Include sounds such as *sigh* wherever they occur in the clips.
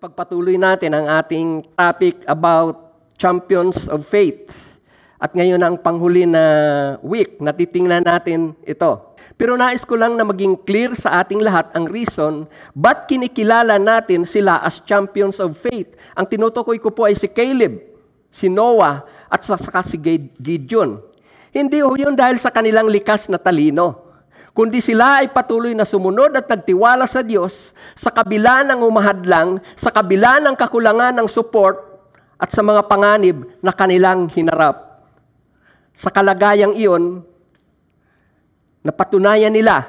ipagpatuloy natin ang ating topic about champions of faith. At ngayon ang panghuli na week, natitingnan natin ito. Pero nais ko lang na maging clear sa ating lahat ang reason ba't kinikilala natin sila as champions of faith. Ang tinutukoy ko po ay si Caleb, si Noah, at saka si Gideon. Hindi ho yun dahil sa kanilang likas na talino kundi sila ay patuloy na sumunod at nagtiwala sa Diyos sa kabila ng umahadlang, sa kabila ng kakulangan ng support at sa mga panganib na kanilang hinarap. Sa kalagayang iyon, napatunayan nila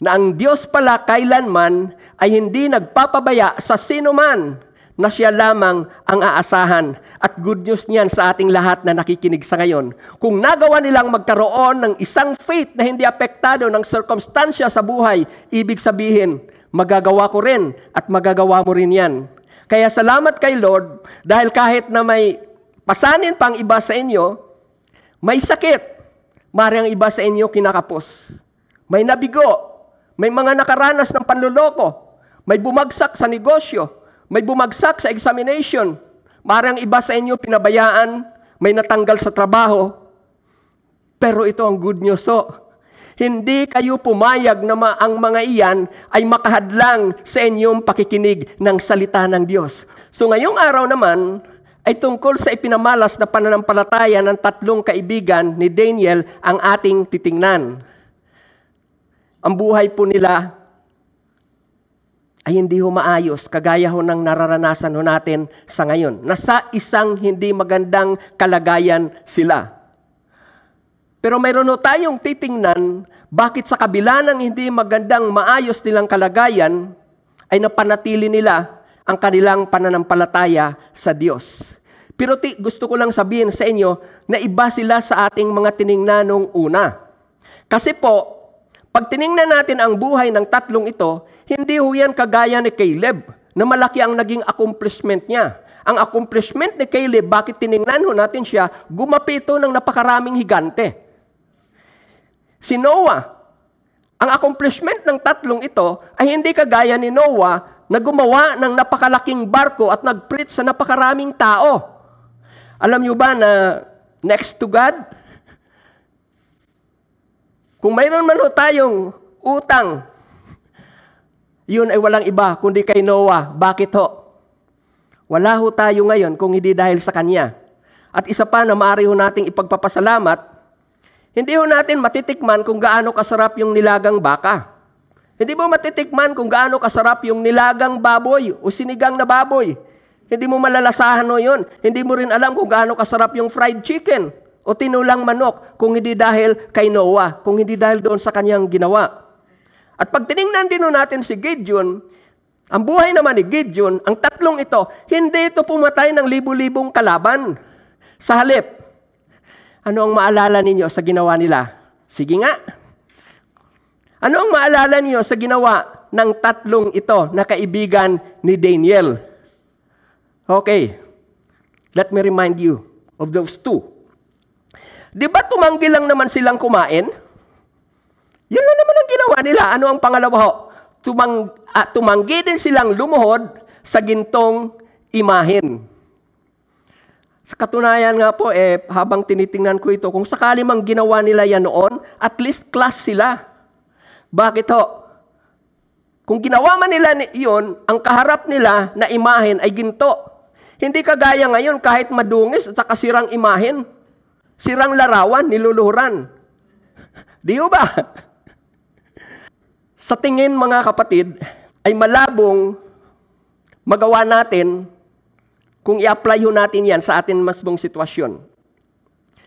na ang Diyos pala kailanman ay hindi nagpapabaya sa sino man na siya lamang ang aasahan. At good news niyan sa ating lahat na nakikinig sa ngayon. Kung nagawa nilang magkaroon ng isang faith na hindi apektado ng circumstansya sa buhay, ibig sabihin, magagawa ko rin at magagawa mo rin yan. Kaya salamat kay Lord dahil kahit na may pasanin pang iba sa inyo, may sakit. Mari ang iba sa inyo kinakapos. May nabigo. May mga nakaranas ng panluloko. May bumagsak sa negosyo may bumagsak sa examination. Marang iba sa inyo pinabayaan, may natanggal sa trabaho. Pero ito ang good news. So, hindi kayo pumayag na ma- ang mga iyan ay makahadlang sa inyong pakikinig ng salita ng Diyos. So ngayong araw naman ay tungkol sa ipinamalas na pananampalataya ng tatlong kaibigan ni Daniel ang ating titingnan. Ang buhay po nila ay hindi ho maayos, kagaya ho ng nararanasan ho natin sa ngayon. Nasa isang hindi magandang kalagayan sila. Pero mayroon ho tayong titingnan bakit sa kabila ng hindi magandang maayos nilang kalagayan, ay napanatili nila ang kanilang pananampalataya sa Diyos. Pero ti, gusto ko lang sabihin sa inyo na iba sila sa ating mga tiningnan nung una. Kasi po, pag tiningnan natin ang buhay ng tatlong ito, hindi ho yan kagaya ni Caleb na malaki ang naging accomplishment niya. Ang accomplishment ni Caleb, bakit tiningnan ho natin siya, gumapito ng napakaraming higante. Si Noah, ang accomplishment ng tatlong ito ay hindi kagaya ni Noah na gumawa ng napakalaking barko at nag-preach sa napakaraming tao. Alam niyo ba na next to God, kung mayroon man ho tayong utang yun ay walang iba kundi kay Noah. Bakit ho? Wala ho tayo ngayon kung hindi dahil sa Kanya. At isa pa na maaari ho nating ipagpapasalamat, hindi ho natin matitikman kung gaano kasarap yung nilagang baka. Hindi mo matitikman kung gaano kasarap yung nilagang baboy o sinigang na baboy. Hindi mo malalasahan ho yun. Hindi mo rin alam kung gaano kasarap yung fried chicken o tinulang manok kung hindi dahil kay Noah, kung hindi dahil doon sa kanyang ginawa. At pag tiningnan din natin si Gideon, ang buhay naman ni Gideon, ang tatlong ito, hindi ito pumatay ng libu-libong kalaban. Sa halip, ano ang maalala ninyo sa ginawa nila? Sige nga. Ano ang maalala niyo sa ginawa ng tatlong ito na kaibigan ni Daniel? Okay. Let me remind you of those two. Di ba tumanggi lang naman silang kumain? Yan na naman ang ginawa nila. Ano ang pangalawa ho? Tumang, uh, tumanggi din silang lumuhod sa gintong imahin. Sa katunayan nga po, eh, habang tinitingnan ko ito, kung sakali mang ginawa nila yan noon, at least class sila. Bakit ho? Kung ginawa man nila iyon, ang kaharap nila na imahin ay ginto. Hindi kagaya ngayon kahit madungis at sirang imahin. Sirang larawan, niluluhuran. *laughs* Di ba? Sa tingin mga kapatid, ay malabong magawa natin kung i-apply natin yan sa atin masbong sitwasyon.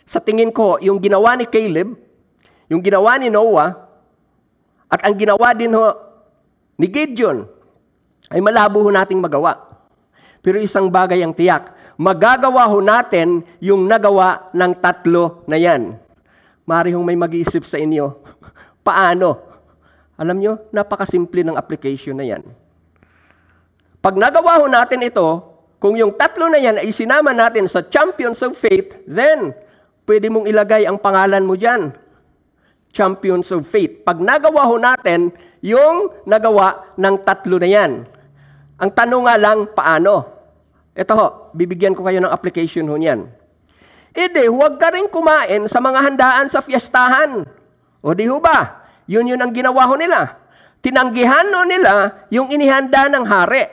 Sa tingin ko, yung ginawa ni Caleb, yung ginawa ni Noah, at ang ginawa din ho ni Gideon, ay malabo ho nating magawa. Pero isang bagay ang tiyak, magagawa ho natin yung nagawa ng tatlo na yan. Mari hong may mag-iisip sa inyo, *laughs* paano? Alam nyo, napakasimple ng application na yan. Pag nagawa ho natin ito, kung yung tatlo na yan ay sinama natin sa champions of faith, then pwede mong ilagay ang pangalan mo dyan. Champions of faith. Pag nagawa ho natin yung nagawa ng tatlo na yan. Ang tanong nga lang, paano? Ito ho, bibigyan ko kayo ng application ho niyan. Ede, huwag ka rin kumain sa mga handaan sa fiestahan. O di ho ba? Yun yun ang ginawa ho nila. Tinanggihan ho nila yung inihanda ng hari.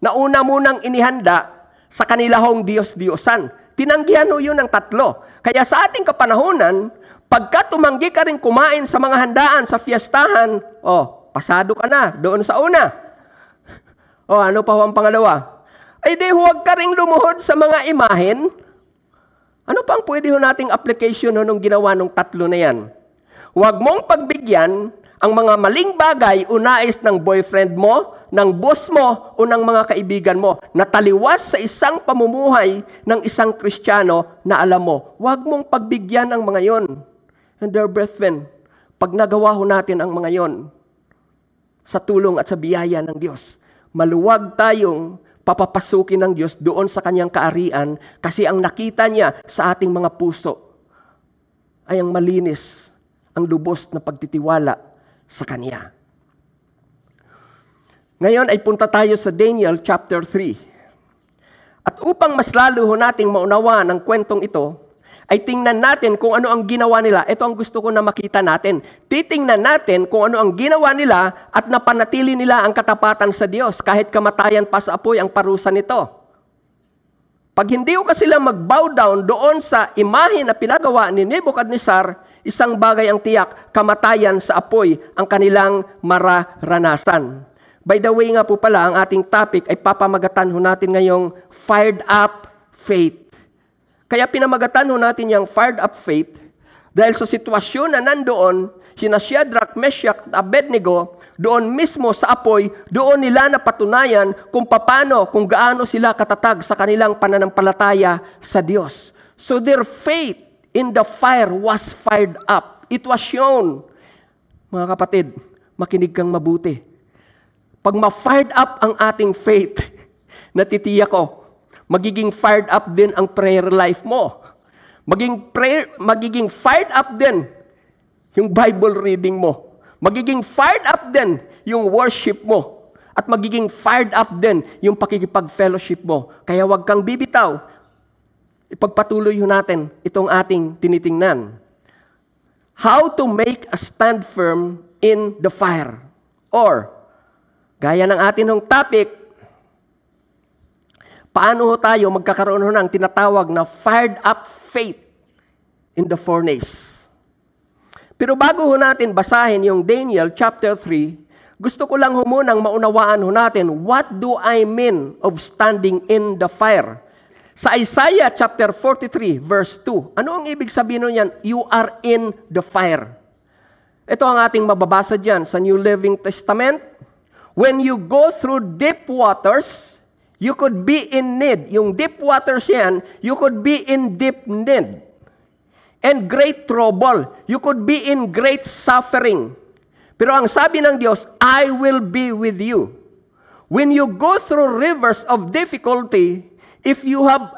Na una munang inihanda sa kanila hong Diyos-Diyosan. Tinanggihan ho yun ng tatlo. Kaya sa ating kapanahonan, pagka tumanggi ka rin kumain sa mga handaan sa fiestahan, oh, pasado ka na doon sa una. O ano pa ho ang pangalawa? Ay di huwag ka rin lumuhod sa mga imahen ano pa ang pwede ho nating application ho nung ginawa nung tatlo na yan? Huwag mong pagbigyan ang mga maling bagay o ng boyfriend mo, ng boss mo, o ng mga kaibigan mo na taliwas sa isang pamumuhay ng isang Kristiyano na alam mo. Huwag mong pagbigyan ang mga yon. And dear brethren, pag nagawa ho natin ang mga yon, sa tulong at sa biyaya ng Diyos, maluwag tayong papapasukin ng Diyos doon sa kanyang kaarian kasi ang nakita niya sa ating mga puso ay ang malinis, ang lubos na pagtitiwala sa Kanya. Ngayon ay punta tayo sa Daniel chapter 3. At upang mas lalo ho nating maunawa ng kwentong ito, ay tingnan natin kung ano ang ginawa nila. Ito ang gusto ko na makita natin. Titingnan natin kung ano ang ginawa nila at napanatili nila ang katapatan sa Diyos kahit kamatayan pa sa apoy ang parusa nito. Pag hindi ko sila mag-bow down doon sa imahe na pinagawa ni Nebuchadnezzar, isang bagay ang tiyak, kamatayan sa apoy ang kanilang mararanasan. By the way nga po pala, ang ating topic ay papamagatan ho natin ngayong fired up faith. Kaya pinamagatan ho natin yung fired up faith dahil sa sitwasyon na nandoon, sina Shadrach, Meshach at Abednego, doon mismo sa apoy, doon nila napatunayan kung paano, kung gaano sila katatag sa kanilang pananampalataya sa Diyos. So their faith in the fire was fired up. It was shown. Mga kapatid, makinig kang mabuti. Pag ma-fired up ang ating faith, *laughs* natitiyak ko, magiging fired up din ang prayer life mo. Maging prayer, magiging fired up din yung Bible reading mo. Magiging fired up din yung worship mo. At magiging fired up din yung pakikipag-fellowship mo. Kaya wag kang bibitaw. Ipagpatuloy natin itong ating tinitingnan. How to make a stand firm in the fire. Or, gaya ng atin ng topic, Paano ho tayo magkakaroon ho ng tinatawag na fired up faith in the furnace? Pero bago ho natin basahin yung Daniel chapter 3, gusto ko lang ho munang maunawaan ho natin, what do I mean of standing in the fire? Sa Isaiah chapter 43 verse 2, ano ang ibig sabihin niyan? You are in the fire. Ito ang ating mababasa diyan sa New Living Testament. When you go through deep waters, You could be in need. Yung deep waters yan, you could be in deep need. And great trouble. You could be in great suffering. Pero ang sabi ng Diyos, I will be with you. When you go through rivers of difficulty, if you have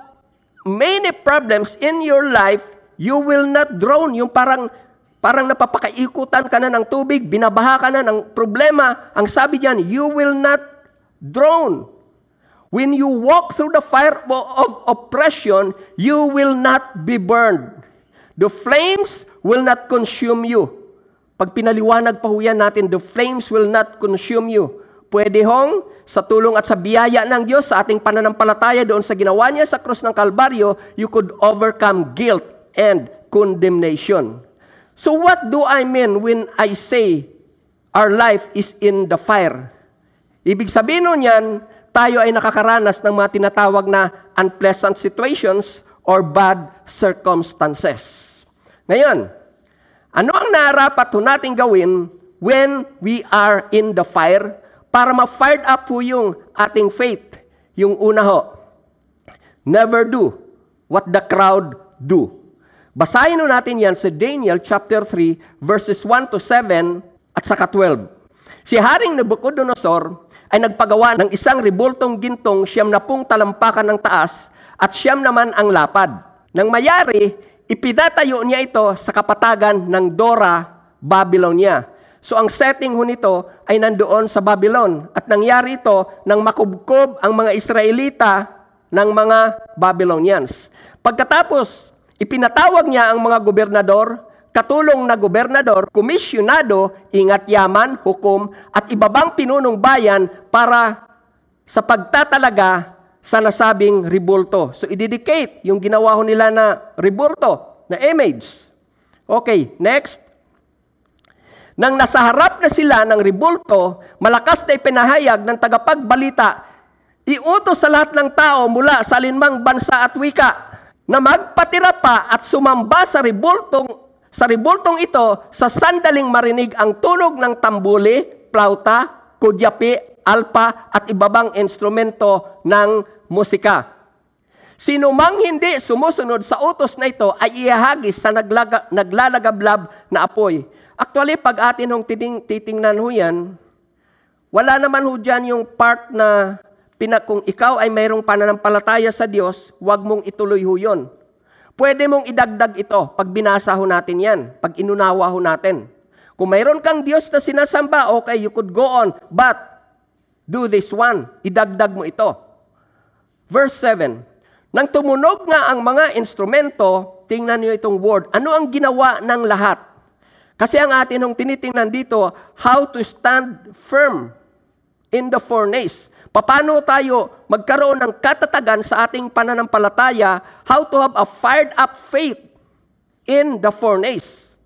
many problems in your life, you will not drown. Yung parang parang napapakaikutan ka na ng tubig, binabaha ka na ng problema. Ang sabi diyan, you will not drown. When you walk through the fire of oppression, you will not be burned. The flames will not consume you. Pag pinaliwanag pa huyan natin, the flames will not consume you. Pwede hong sa tulong at sa biyaya ng Diyos sa ating pananampalataya doon sa ginawa niya sa krus ng Kalbaryo, you could overcome guilt and condemnation. So what do I mean when I say our life is in the fire? Ibig sabihin nun yan, tayo ay nakakaranas ng mga tinatawag na unpleasant situations or bad circumstances. Ngayon, ano ang narapat ho natin gawin when we are in the fire para ma-fired up po yung ating faith? Yung una ho, never do what the crowd do. Basahin natin yan sa Daniel chapter 3 verses 1 to 7 at saka 12. Si Haring Nabucodonosor ay nagpagawa ng isang ribultong gintong siyam na pung talampakan ng taas at siyam naman ang lapad. Nang mayari, ipinatayo niya ito sa kapatagan ng Dora, Babylonia. So ang setting ho nito ay nandoon sa Babylon. At nangyari ito nang makubkob ang mga Israelita ng mga Babylonians. Pagkatapos, ipinatawag niya ang mga gobernador, katulong na gobernador, komisyonado, ingat yaman, hukom, at ibabang pinunong bayan para sa pagtatalaga sa nasabing ribulto. So, idedicate yung ginawa ho nila na ribulto, na image. Okay, next. Nang nasa harap na sila ng ribulto, malakas na ipinahayag ng tagapagbalita, iutos sa lahat ng tao mula sa alinmang bansa at wika na magpatira pa at sumamba sa ribultong sa ribultong ito sa sandaling marinig ang tunog ng tambuli, plauta, kudyapi, alpa at ibabang instrumento ng musika. Sino mang hindi sumusunod sa utos na ito ay ihahagis sa naglaga, naglalagablab na apoy. Actually, pag atin hong titing, titingnan ho yan, wala naman ho dyan yung part na pina, kung ikaw ay mayroong pananampalataya sa Diyos, huwag mong ituloy ho yun. Pwede mong idagdag ito pag binasa ho natin yan, pag inunawa ho natin. Kung mayroon kang Diyos na sinasamba, okay, you could go on, but do this one, idagdag mo ito. Verse 7, Nang tumunog nga ang mga instrumento, tingnan niyo itong word, ano ang ginawa ng lahat? Kasi ang atin hong tinitingnan dito, how to stand firm in the furnace. Paano tayo magkaroon ng katatagan sa ating pananampalataya, how to have a fired up faith in the furnace.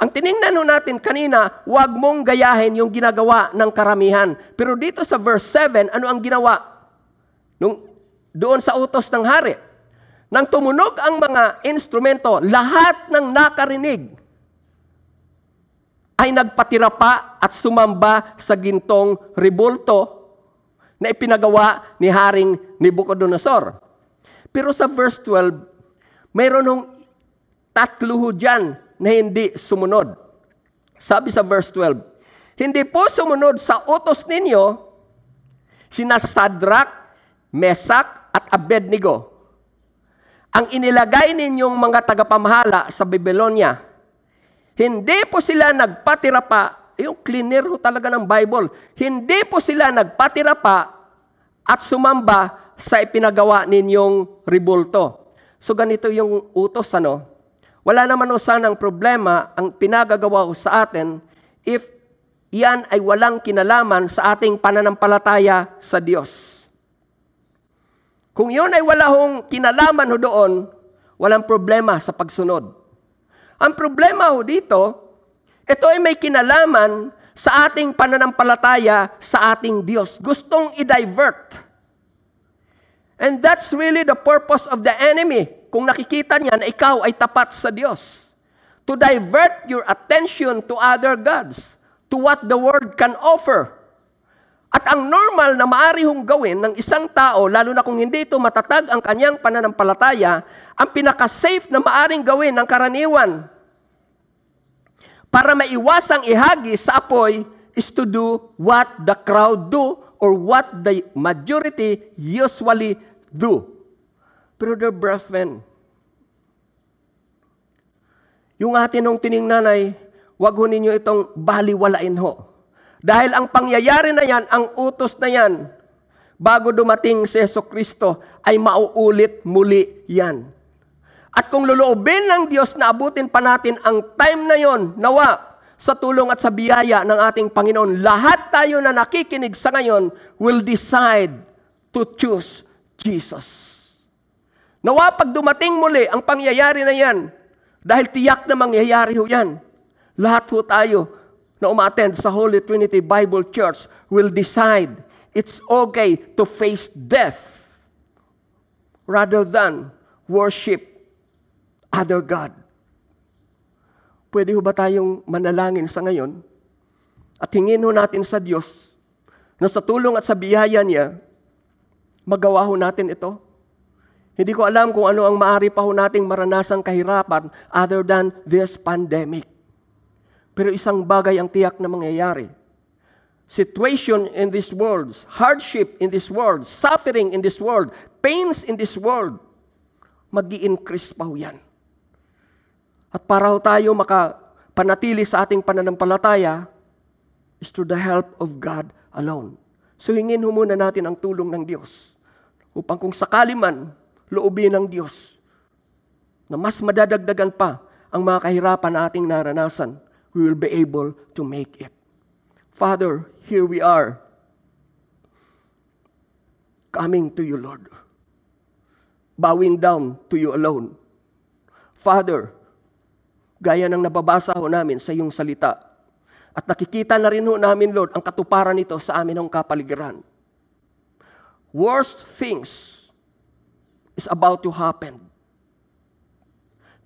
Ang tiningnan ho natin kanina, huwag mong gayahin yung ginagawa ng karamihan. Pero dito sa verse 7, ano ang ginawa? Nung, doon sa utos ng hari. Nang tumunog ang mga instrumento, lahat ng nakarinig ay nagpatira pa at sumamba sa gintong ribulto na ipinagawa ni Haring Nebuchadnezzar. Pero sa verse 12, mayroon hong tatlo ho dyan na hindi sumunod. Sabi sa verse 12, Hindi po sumunod sa utos ninyo sina Sadrak, Mesak, at Abednego. Ang inilagay ninyong mga tagapamahala sa Babylonia hindi po sila nagpatira pa, yung cleaner ho talaga ng Bible, hindi po sila nagpatira pa at sumamba sa ipinagawa ninyong ribulto. So ganito yung utos, ano? Wala naman o sanang problema ang pinagagawa ko sa atin if yan ay walang kinalaman sa ating pananampalataya sa Diyos. Kung yun ay wala hong kinalaman ho doon, walang problema sa pagsunod. Ang problema ho dito, ito ay may kinalaman sa ating pananampalataya sa ating Diyos. Gustong i-divert. And that's really the purpose of the enemy. Kung nakikita niya na ikaw ay tapat sa Diyos. To divert your attention to other gods, to what the world can offer. At ang normal na maari hong gawin ng isang tao, lalo na kung hindi ito matatag ang kanyang pananampalataya, ang pinaka-safe na maaring gawin ng karaniwan para maiwasang ihagis sa apoy is to do what the crowd do or what the majority usually do. Dear brethren, yung atin nung tiningnan ay, wag ho ninyo itong baliwalain ho. Dahil ang pangyayari na yan, ang utos na yan, bago dumating si Yeso Kristo, ay mauulit muli yan. At kung luluobin ng Diyos na abutin pa natin ang time na yon, nawa, sa tulong at sa biyaya ng ating Panginoon, lahat tayo na nakikinig sa ngayon will decide to choose Jesus. Nawa pag dumating muli ang pangyayari na yan, dahil tiyak na mangyayari ho yan, lahat ho tayo na umattend sa Holy Trinity Bible Church will decide it's okay to face death rather than worship other God. Pwede ho ba tayong manalangin sa ngayon at hingin ho natin sa Diyos na sa tulong at sa biyaya niya, magawa ho natin ito? Hindi ko alam kung ano ang maaari pa ho nating maranasang kahirapan other than this pandemic. Pero isang bagay ang tiyak na mangyayari. Situation in this world, hardship in this world, suffering in this world, pains in this world, mag increase pa ho yan. At para ho tayo maka panatili sa ating pananampalataya is through the help of God alone. So hingin ho muna natin ang tulong ng Diyos upang kung sakali man loobin ng Diyos na mas madadagdagan pa ang mga kahirapan na ating naranasan, we will be able to make it. Father, here we are, coming to you, Lord. Bowing down to you alone. Father, gaya ng nababasa ho namin sa iyong salita, at nakikita na rin ho namin, Lord, ang katuparan nito sa amin ng kapaligiran. Worst things is about to happen.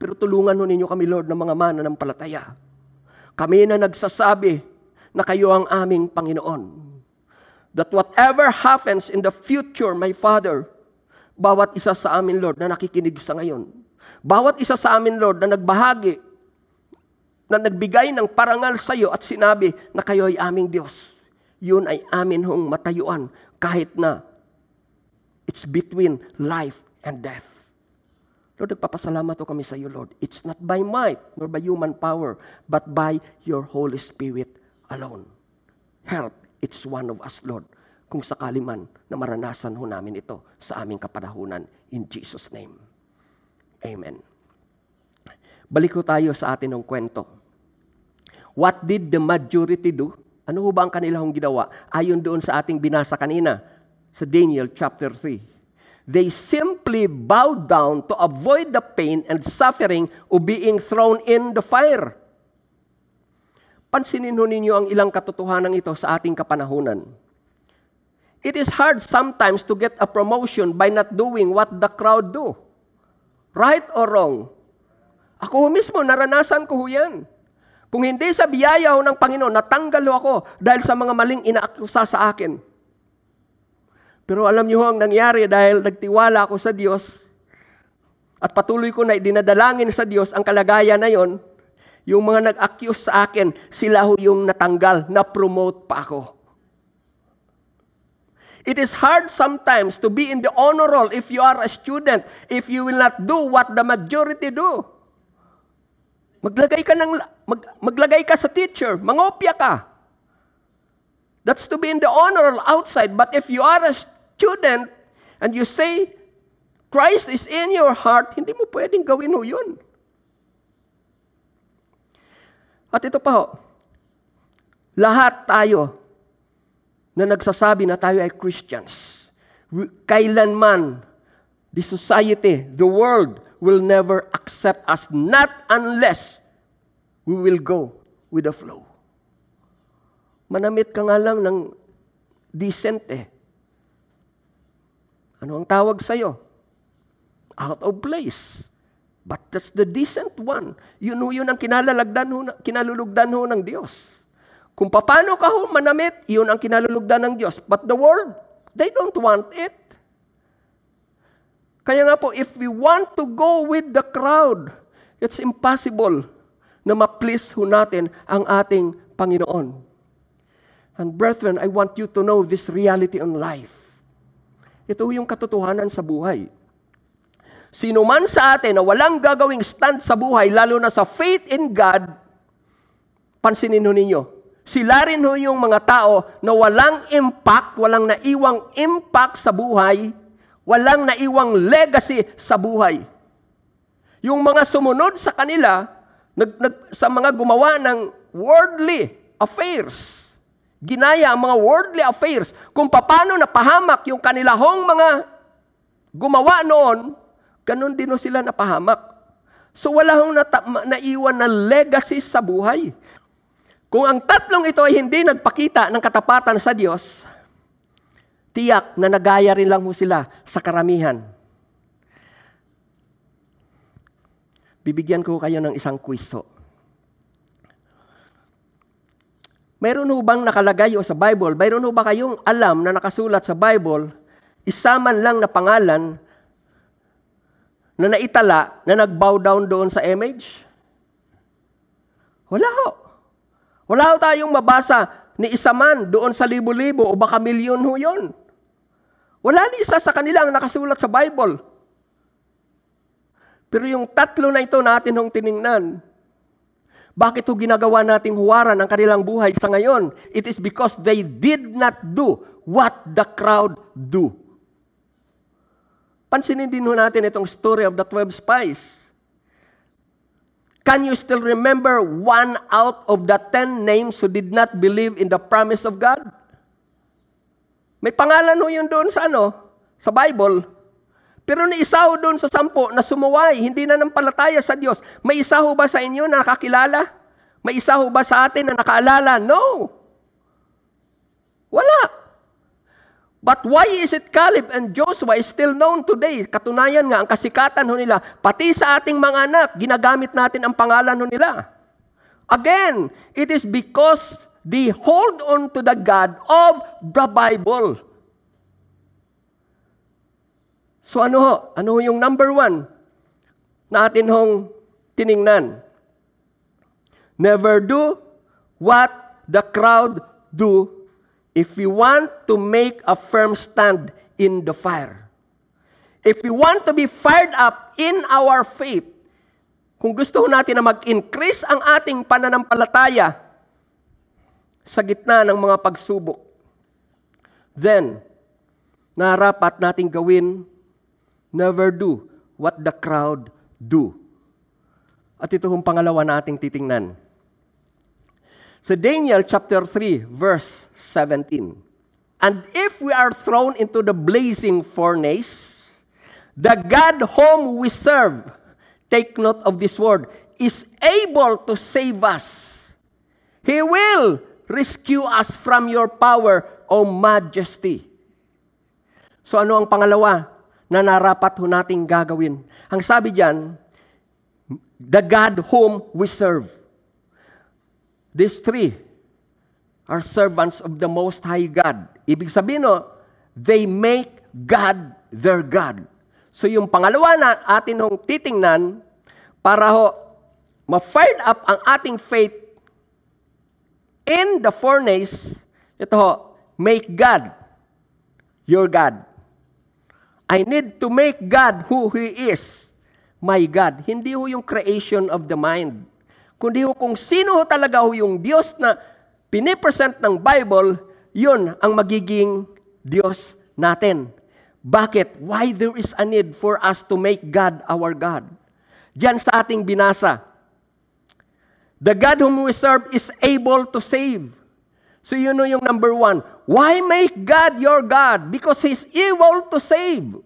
Pero tulungan ho ninyo kami, Lord, ng mga mana ng palataya. Kami na nagsasabi na kayo ang aming Panginoon. That whatever happens in the future, my Father, bawat isa sa amin, Lord, na nakikinig sa ngayon, bawat isa sa amin, Lord, na nagbahagi, na nagbigay ng parangal sa iyo at sinabi na kayo ay aming Diyos, yun ay amin hong matayuan kahit na it's between life and death. Lord, nagpapasalamat ko kami sa iyo, Lord. It's not by might nor by human power, but by your Holy Spirit alone. Help each one of us, Lord, kung sakali man na maranasan ho namin ito sa aming kapanahunan. In Jesus' name. Amen. Balik ko tayo sa atin ng kwento. What did the majority do? Ano ho ba ang kanilang ginawa? Ayon doon sa ating binasa kanina sa Daniel chapter 3. They simply bowed down to avoid the pain and suffering of being thrown in the fire. Pansinin ho ninyo ang ilang katotohanan ito sa ating kapanahunan. It is hard sometimes to get a promotion by not doing what the crowd do. Right or wrong? Ako mismo, naranasan ko ho yan. Kung hindi sa biyaya ho ng Panginoon, natanggal ho ako dahil sa mga maling inaakusa sa akin. Pero alam niyo ang nangyari dahil nagtiwala ako sa Diyos at patuloy ko na dinadalangin sa Diyos ang kalagayan na yon, yung mga nag-accuse sa akin, sila ho yung natanggal, na-promote pa ako. It is hard sometimes to be in the honor roll if you are a student, if you will not do what the majority do. Maglagay ka ng mag, maglagay ka sa teacher, mangopya ka. That's to be in the honor roll outside. But if you are a student and you say Christ is in your heart, hindi mo pwedeng gawin ho yun. At ito pa ho, lahat tayo na nagsasabi na tayo ay Christians, kailanman the society, the world will never accept us not unless we will go with the flow. Manamit ka nga lang ng decent eh. Ano ang tawag sa'yo? Out of place. But that's the decent one. Yun ho yun ang kinalalagdan ho, kinalulugdan ho ng Diyos. Kung paano ka ho manamit, yun ang kinalulugdan ng Diyos. But the world, they don't want it. Kaya nga po, if we want to go with the crowd, it's impossible na ma-please ho natin ang ating Panginoon. And brethren, I want you to know this reality on life. Ito yung katotohanan sa buhay. Sino man sa atin na walang gagawing stand sa buhay, lalo na sa faith in God, pansinin ho ninyo, sila rin ho yung mga tao na walang impact, walang naiwang impact sa buhay, walang naiwang legacy sa buhay. Yung mga sumunod sa kanila, nag, nag, sa mga gumawa ng worldly affairs, ginaya ang mga worldly affairs, kung paano napahamak yung kanilahong mga gumawa noon, ganun din sila napahamak. So wala hong nata- naiwan na legacy sa buhay. Kung ang tatlong ito ay hindi nagpakita ng katapatan sa Diyos, tiyak na nagaya rin lang ho sila sa karamihan. Bibigyan ko kayo ng isang quiz ho. Mayroon ho bang nakalagay o sa Bible, mayroon ho ba kayong alam na nakasulat sa Bible, isa man lang na pangalan na naitala na nag-bow down doon sa image? Wala ho. Wala ho tayong mabasa ni isa man doon sa libo-libo o baka milyon ho yun. Wala ni isa sa kanila ang nakasulat sa Bible. Pero yung tatlo na ito natin hong tiningnan, Bakit ho ginagawa nating huwaran ang kanilang buhay sa ngayon? It is because they did not do what the crowd do. Pansinin din ho natin itong story of the 12 spies. Can you still remember one out of the 10 names who did not believe in the promise of God? May pangalan ho yun doon sa ano, sa Bible. Pero ni isa ho doon sa sampo na sumuway, hindi na nampalataya sa Diyos. May isa ho ba sa inyo na nakakilala? May isa ho ba sa atin na nakaalala? No. Wala. But why is it Caleb and Joshua is still known today? Katunayan nga, ang kasikatan ho nila, pati sa ating mga anak, ginagamit natin ang pangalan ho nila. Again, it is because they hold on to the God of the Bible. So ano ho? Ano yung number one na atin hong tiningnan? Never do what the crowd do if we want to make a firm stand in the fire. If we want to be fired up in our faith, kung gusto natin na mag-increase ang ating pananampalataya sa gitna ng mga pagsubok, then, narapat nating gawin, never do what the crowd do. At ito hong pangalawa na ating titingnan. Sa Daniel chapter 3, verse 17. And if we are thrown into the blazing furnace, the God whom we serve, take note of this word, is able to save us. He will rescue us from your power, O majesty. So ano ang pangalawa na narapat ho nating gagawin? Ang sabi diyan, the God whom we serve. These three are servants of the Most High God. Ibig sabihin no, they make God their God. So yung pangalawa na atin hong titingnan, para ho ma-fired up ang ating faith in the furnace, ito ho, make God your God. I need to make God who He is, my God. Hindi ho yung creation of the mind kundi ho kung sino ho talaga ho yung Diyos na pinipresent ng Bible, yun ang magiging Diyos natin. Bakit? Why there is a need for us to make God our God? Diyan sa ating binasa, The God whom we serve is able to save. So yun know yung number one. Why make God your God? Because He's able to save.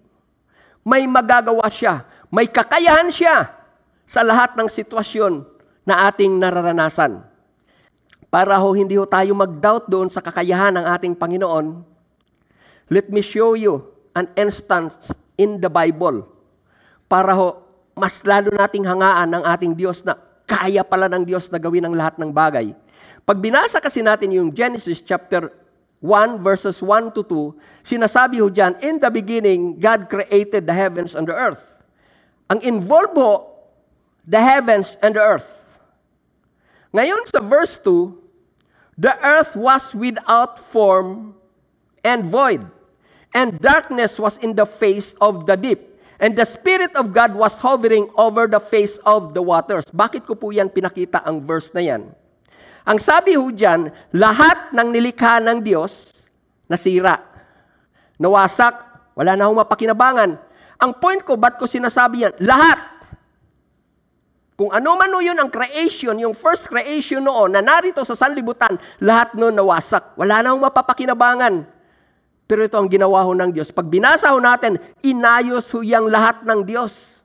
May magagawa siya. May kakayahan siya sa lahat ng sitwasyon na ating nararanasan. Para ho hindi ho tayo mag-doubt doon sa kakayahan ng ating Panginoon, let me show you an instance in the Bible para ho mas lalo nating hangaan ng ating Diyos na kaya pala ng Diyos na gawin ang lahat ng bagay. Pag binasa kasi natin yung Genesis chapter 1 verses 1 to 2, sinasabi ho dyan, in the beginning, God created the heavens and the earth. Ang involved ho, the heavens and the earth. Ngayon sa verse 2, the earth was without form and void, and darkness was in the face of the deep, and the Spirit of God was hovering over the face of the waters. Bakit ko po yan pinakita ang verse na yan? Ang sabi ho dyan, lahat ng nilikha ng Diyos, nasira. Nawasak, wala na akong mapakinabangan. Ang point ko, ba't ko sinasabi yan? Lahat kung ano man yun ang creation, yung first creation noon na narito sa sanlibutan, lahat noon nawasak. Wala na akong mapapakinabangan. Pero ito ang ginawa ho ng Diyos. Pag binasa ho natin, inayos ho yung lahat ng Diyos.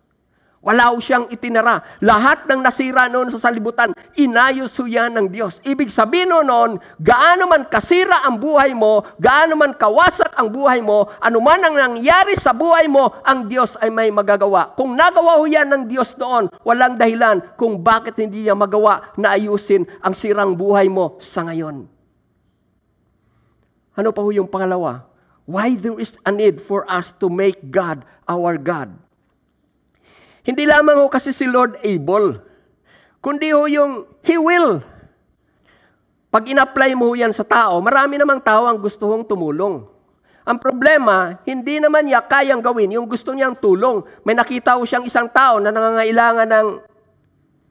Wala siyang itinara. Lahat ng nasira noon sa salibutan, inayos yan ng Diyos. Ibig sabihin noon, gaano man kasira ang buhay mo, gaano man kawasak ang buhay mo, anuman ang nangyari sa buhay mo, ang Diyos ay may magagawa. Kung nagawa ho yan ng Diyos noon, walang dahilan kung bakit hindi niya magawa na ayusin ang sirang buhay mo sa ngayon. Ano pa ho yung pangalawa? Why there is a need for us to make God our God? Hindi lamang ho kasi si Lord able, kundi ho yung He will. Pag in-apply mo yan sa tao, marami namang tao ang gusto hong tumulong. Ang problema, hindi naman niya kayang gawin yung gusto niyang tulong. May nakita ko siyang isang tao na nangangailangan ng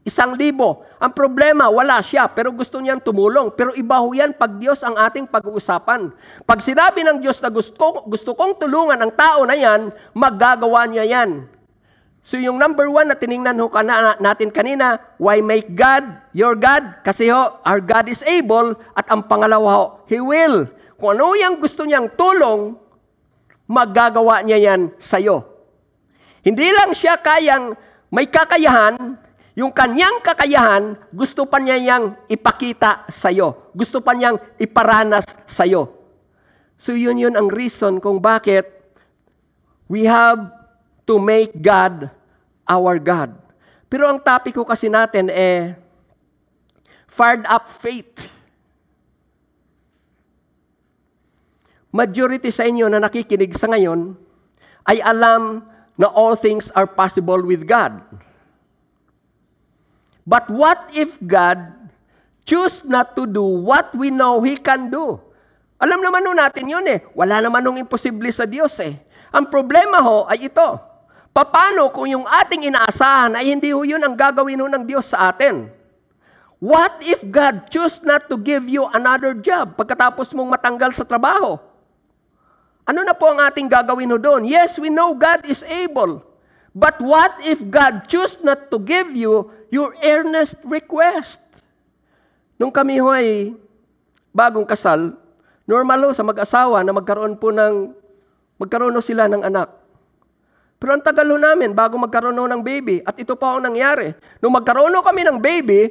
Isang libo. Ang problema, wala siya, pero gusto niyang tumulong. Pero iba ho yan pag Diyos ang ating pag-uusapan. Pag sinabi ng Diyos na gusto, gusto kong tulungan ang tao na yan, magagawa niya yan. So yung number one na tiningnan ho kana, natin kanina, why make God your God? Kasi ho, our God is able. At ang pangalawa ho, He will. Kung ano yung gusto niyang tulong, magagawa niya yan sa'yo. Hindi lang siya kayang may kakayahan, yung kanyang kakayahan, gusto pa niya yang ipakita sa'yo. Gusto pa niyang iparanas sa'yo. So yun yun ang reason kung bakit we have to make God our God. Pero ang topic ko kasi natin eh, fired up faith. Majority sa inyo na nakikinig sa ngayon ay alam na all things are possible with God. But what if God choose not to do what we know He can do? Alam naman nun natin yun eh. Wala naman nung imposible sa Diyos eh. Ang problema ho ay ito. Paano kung yung ating inaasahan ay hindi ho yun ang gagawin ho ng Diyos sa atin? What if God choose not to give you another job pagkatapos mong matanggal sa trabaho? Ano na po ang ating gagawin ho doon? Yes, we know God is able. But what if God choose not to give you your earnest request? Nung kami ho ay bagong kasal, normal ho sa mag-asawa na magkaroon po ng, magkaroon ho sila ng anak. Pero ang tagal ho namin bago magkaroon ho ng baby. At ito pa ang nangyari. Nung magkaroon ho kami ng baby,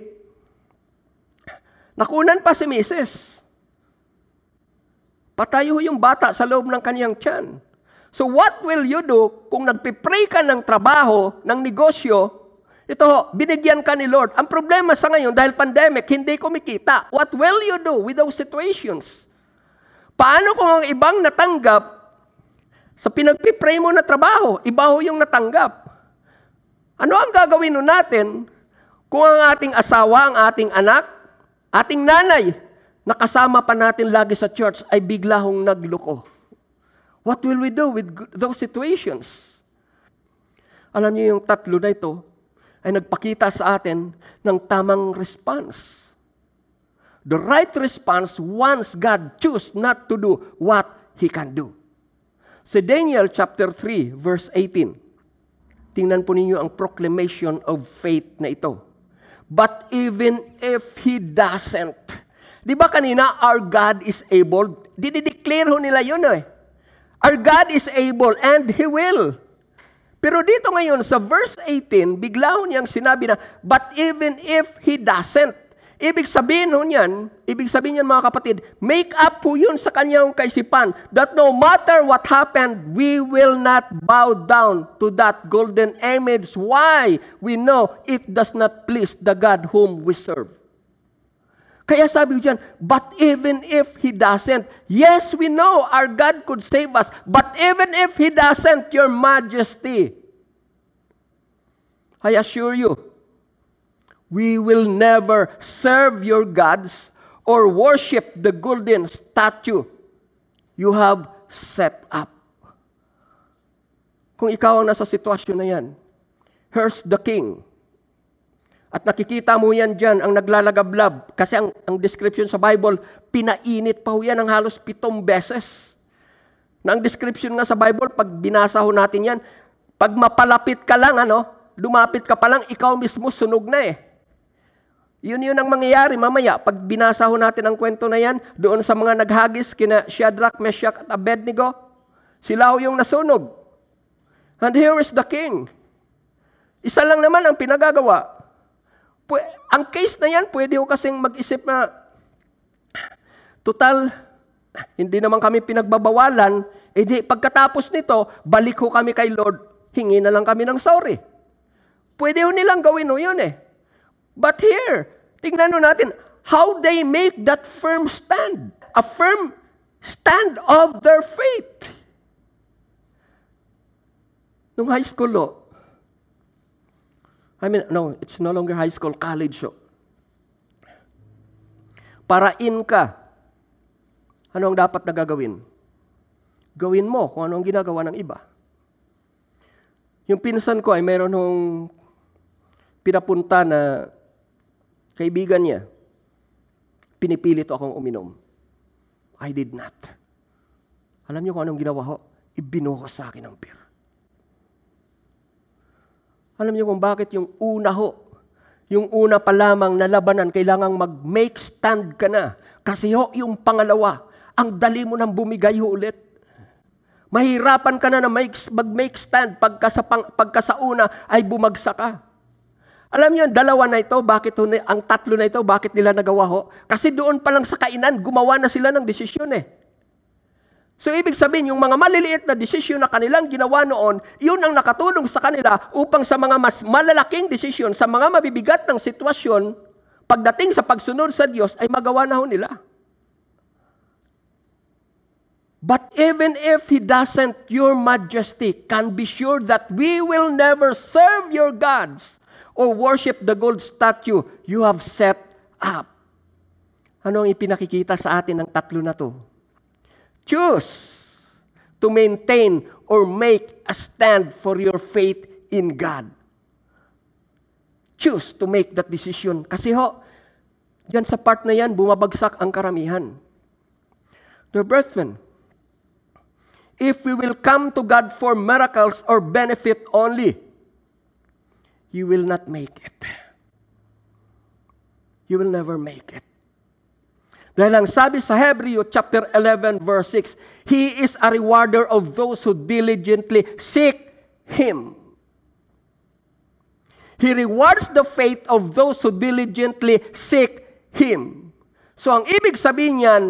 nakunan pa si Mrs. Patay ho yung bata sa loob ng kanyang tiyan. So what will you do kung nagpipray ka ng trabaho, ng negosyo, ito binigyan ka ni Lord. Ang problema sa ngayon, dahil pandemic, hindi kumikita. What will you do with those situations? Paano kung ang ibang natanggap sa pinagpipray mo na trabaho, iba ho yung natanggap? Ano ang gagawin nun natin kung ang ating asawa, ang ating anak, ating nanay, nakasama pa natin lagi sa church, ay bigla hong nagluko? What will we do with those situations? Alam niyo yung tatlo na ito ay nagpakita sa atin ng tamang response. The right response once God choose not to do what He can do. Sa Daniel chapter 3 verse 18, tingnan po ninyo ang proclamation of faith na ito. But even if He doesn't, di ba kanina, our God is able, didideclare ho nila yun eh. Our God is able and He will. Pero dito ngayon sa verse 18, bigla ho niyang sinabi na, but even if He doesn't, ibig sabihin ho niyan, ibig sabihin niyan mga kapatid, make up po yun sa kanyang kaisipan that no matter what happened, we will not bow down to that golden image. Why? We know it does not please the God whom we serve. Kaya sabi ko dyan, but even if He doesn't, yes, we know our God could save us, but even if He doesn't, Your Majesty, I assure you, we will never serve your gods or worship the golden statue you have set up. Kung ikaw ang nasa sitwasyon na yan, here's the king. At nakikita mo yan dyan, ang naglalagablab. Kasi ang, ang description sa Bible, pinainit pa ho yan ng halos pitong beses. Na ang description nga sa Bible, pag binasa ho natin yan, pag mapalapit ka lang, ano, lumapit ka pa lang, ikaw mismo sunog na eh. Yun yun ang mangyayari mamaya. Pag binasa ho natin ang kwento na yan, doon sa mga naghagis kina Shadrach, Meshach at Abednego, sila ho yung nasunog. And here is the king. Isa lang naman ang pinagagawa ang case na yan, pwede ko kasing mag-isip na, total, hindi naman kami pinagbabawalan, eh di, pagkatapos nito, balik ko kami kay Lord, hingi na lang kami ng sorry. Pwede ho nilang gawin ho yun eh. But here, tingnan natin, how they make that firm stand. A firm stand of their faith. Nung high school lo, I mean, no, it's no longer high school, college. So. Para in ka, ano ang dapat na gagawin? Gawin mo kung ano ang ginagawa ng iba. Yung pinsan ko ay meron hong pinapunta na kaibigan niya, pinipilit akong uminom. I did not. Alam niyo kung anong ginawa ko? Ibinuhos sa akin ang beer. Alam niyo kung bakit yung una ho, yung una pa lamang na labanan, kailangang mag-make stand ka na. Kasi ho, yung pangalawa, ang dali mo nang bumigay ho ulit. Mahirapan ka na na mag-make stand pagka sa, pang, pagka sa una ay bumagsak ka. Alam niyo, dalawa na ito, bakit ho, ang tatlo na ito, bakit nila nagawa ho? Kasi doon pa lang sa kainan, gumawa na sila ng desisyon eh. So ibig sabihin, yung mga maliliit na desisyon na kanilang ginawa noon, yun ang nakatulong sa kanila upang sa mga mas malalaking desisyon, sa mga mabibigat ng sitwasyon, pagdating sa pagsunod sa Diyos, ay magawa na ho nila. But even if He doesn't, your majesty can be sure that we will never serve your gods or worship the gold statue you have set up. Ano ang ipinakikita sa atin ng tatlo na to? Choose to maintain or make a stand for your faith in God. Choose to make that decision. Kasi ho, dyan sa part na yan, bumabagsak ang karamihan. Dear brethren, if we will come to God for miracles or benefit only, you will not make it. You will never make it. Dahil ang sabi sa Hebreo chapter 11 verse 6, He is a rewarder of those who diligently seek Him. He rewards the faith of those who diligently seek Him. So ang ibig sabihin niyan,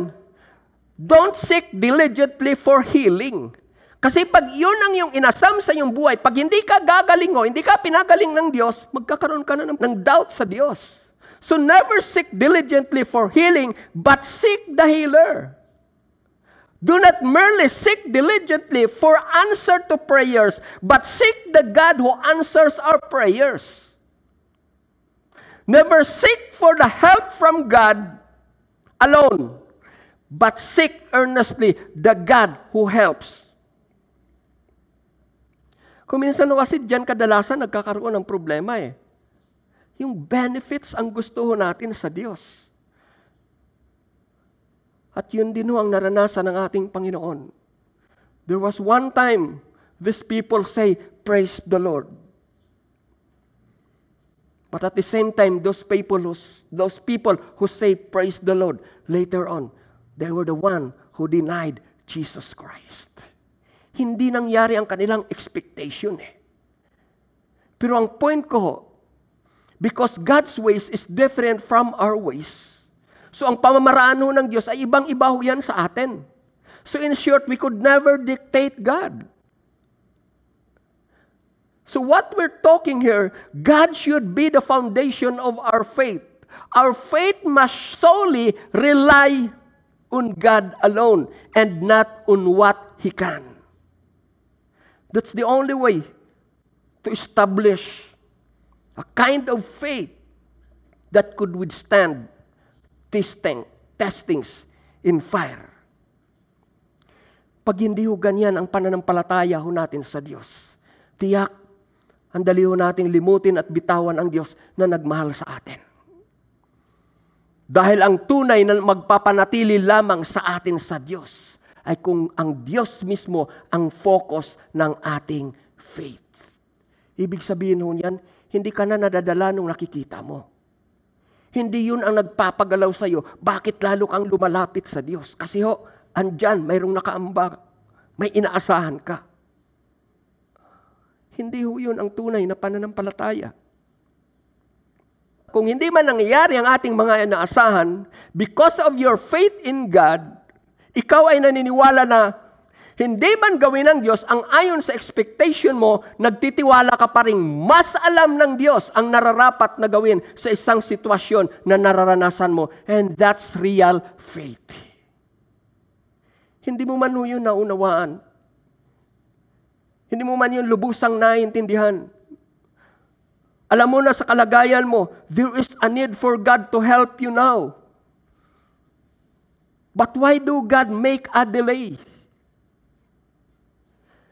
don't seek diligently for healing. Kasi pag yun ang yung inasam sa iyong buhay, pag hindi ka gagaling o hindi ka pinagaling ng Diyos, magkakaroon ka na ng, ng doubt sa Diyos. So never seek diligently for healing, but seek the healer. Do not merely seek diligently for answer to prayers, but seek the God who answers our prayers. Never seek for the help from God alone, but seek earnestly the God who helps. Kung minsan kasi dyan kadalasan nagkakaroon ng problema eh. Yung benefits ang gusto natin sa Diyos. At yun din ho ang naranasan ng ating Panginoon. There was one time, these people say, Praise the Lord. But at the same time, those people who, those people who say, Praise the Lord, later on, they were the one who denied Jesus Christ. Hindi nangyari ang kanilang expectation eh. Pero ang point ko, Because God's ways is different from our ways. So ang pamamaraan ng Diyos ay ibang-iba yan sa atin. So in short, we could never dictate God. So what we're talking here, God should be the foundation of our faith. Our faith must solely rely on God alone and not on what He can. That's the only way to establish A kind of faith that could withstand testing, testings in fire. Pag hindi ho ganyan ang pananampalataya ho natin sa Diyos, tiyak, ang dali ho nating limutin at bitawan ang Diyos na nagmahal sa atin. Dahil ang tunay na magpapanatili lamang sa atin sa Diyos ay kung ang Diyos mismo ang focus ng ating faith. Ibig sabihin ho niyan, hindi ka na nadadala nung nakikita mo. Hindi yun ang nagpapagalaw sa iyo. Bakit lalo kang lumalapit sa Diyos? Kasi ho, andyan, mayroong nakaamba. May inaasahan ka. Hindi ho yun ang tunay na pananampalataya. Kung hindi man nangyayari ang ating mga inaasahan, because of your faith in God, ikaw ay naniniwala na hindi man gawin ng Diyos ang ayon sa expectation mo, nagtitiwala ka pa rin mas alam ng Diyos ang nararapat na gawin sa isang sitwasyon na nararanasan mo. And that's real faith. Hindi mo man yun naunawaan. Hindi mo man yun lubusang naintindihan. Alam mo na sa kalagayan mo, there is a need for God to help you now. But why do God make a delay?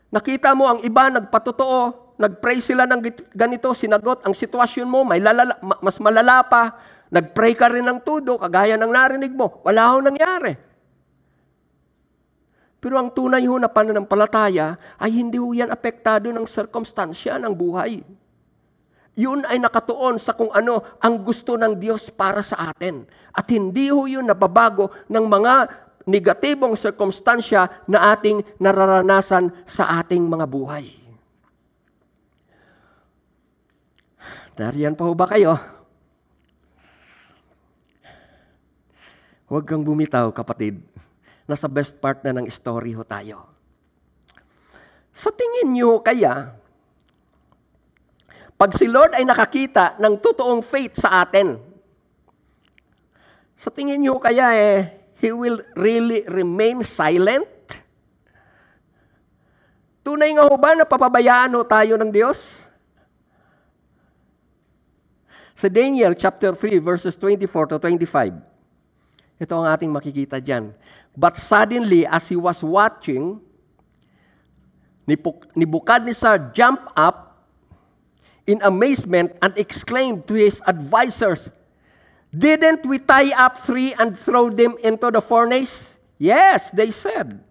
Nakita mo ang iba nagpatotoo, nag-pray sila ng ganito, sinagot ang sitwasyon mo, may lalala, ma- mas malala pa, nag-pray ka rin ng tudo, kagaya ng narinig mo, wala ho nangyari. Pero ang tunay ho na pananampalataya ay hindi ho yan apektado ng sirkumstansya ng buhay. Yun ay nakatuon sa kung ano ang gusto ng Diyos para sa atin. At hindi ho yun nababago ng mga negatibong sirkumstansya na ating nararanasan sa ating mga buhay. Nariyan pa ho ba kayo? Huwag kang bumitaw, kapatid. Nasa best part na ng story ho tayo. Sa tingin niyo kaya, pag si Lord ay nakakita ng totoong faith sa atin, sa tingin niyo kaya eh, He will really remain silent? Tunay nga ho ba na papabayaan ho tayo ng Diyos? Sa Daniel chapter 3 verses 24 to 25, ito ang ating makikita dyan. But suddenly, as he was watching, Nebuchadnezzar jumped up in amazement and exclaimed to his advisors, Didn't we tie up three and throw them into the furnace? Yes, they said.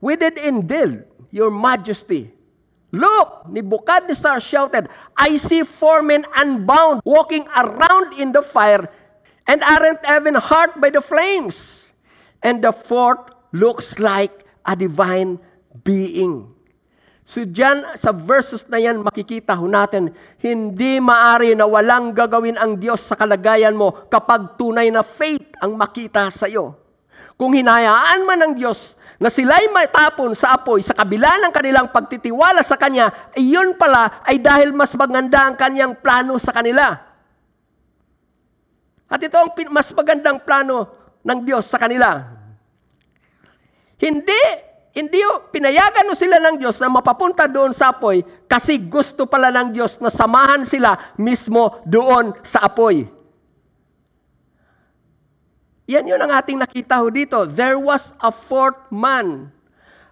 We did indeed, your majesty. Look, Nebuchadnezzar shouted, I see four men unbound walking around in the fire and aren't even hurt by the flames. And the fourth looks like a divine being. So dyan sa verses na yan, makikita ho natin, hindi maari na walang gagawin ang Diyos sa kalagayan mo kapag tunay na faith ang makita sa iyo. Kung hinayaan man ng Diyos na sila'y matapon sa apoy sa kabila ng kanilang pagtitiwala sa Kanya, iyon pala ay dahil mas maganda ang Kanyang plano sa kanila. At ito ang mas magandang plano ng Diyos sa kanila. Hindi hindi pinayagan o sila ng Diyos na mapapunta doon sa apoy kasi gusto pala ng Diyos na samahan sila mismo doon sa apoy. Yan yun ang ating nakita ho dito. There was a fourth man.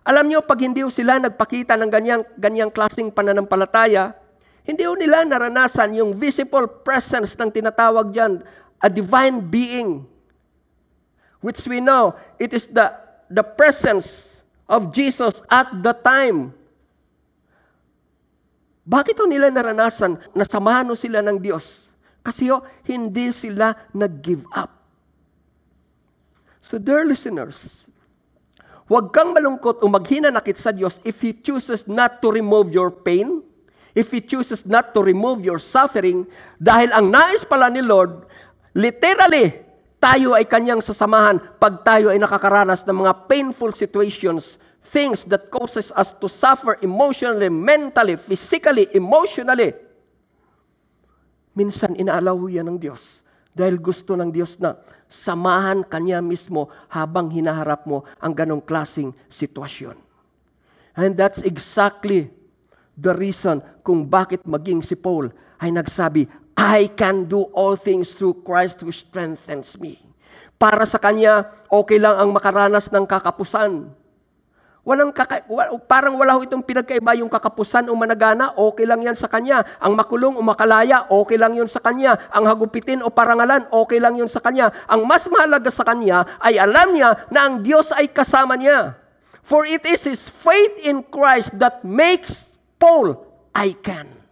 Alam nyo, pag hindi sila nagpakita ng ganyang, ganyang klaseng pananampalataya, hindi nila naranasan yung visible presence ng tinatawag dyan, a divine being. Which we know, it is the, the presence of Jesus at the time. Bakit o nila naranasan na samahan o sila ng Diyos? Kasi o, hindi sila nag-give up. So dear listeners, huwag kang malungkot o maghinanakit sa Diyos if He chooses not to remove your pain, if He chooses not to remove your suffering, dahil ang nais pala ni Lord, literally, tayo ay kanyang sasamahan pag tayo ay nakakaranas ng mga painful situations, things that causes us to suffer emotionally, mentally, physically, emotionally. Minsan inaalaw yan ng Diyos dahil gusto ng Diyos na samahan Kanya mismo habang hinaharap mo ang ganong klasing sitwasyon. And that's exactly the reason kung bakit maging si Paul ay nagsabi, I can do all things through Christ who strengthens me. Para sa Kanya, okay lang ang makaranas ng kakapusan. Walang kaka, parang wala itong pinagkaiba yung kakapusan o managana, okay lang yan sa Kanya. Ang makulong o makalaya, okay lang yun sa Kanya. Ang hagupitin o parangalan, okay lang yun sa Kanya. Ang mas mahalaga sa Kanya ay alam niya na ang Diyos ay kasama niya. For it is His faith in Christ that makes Paul, I can.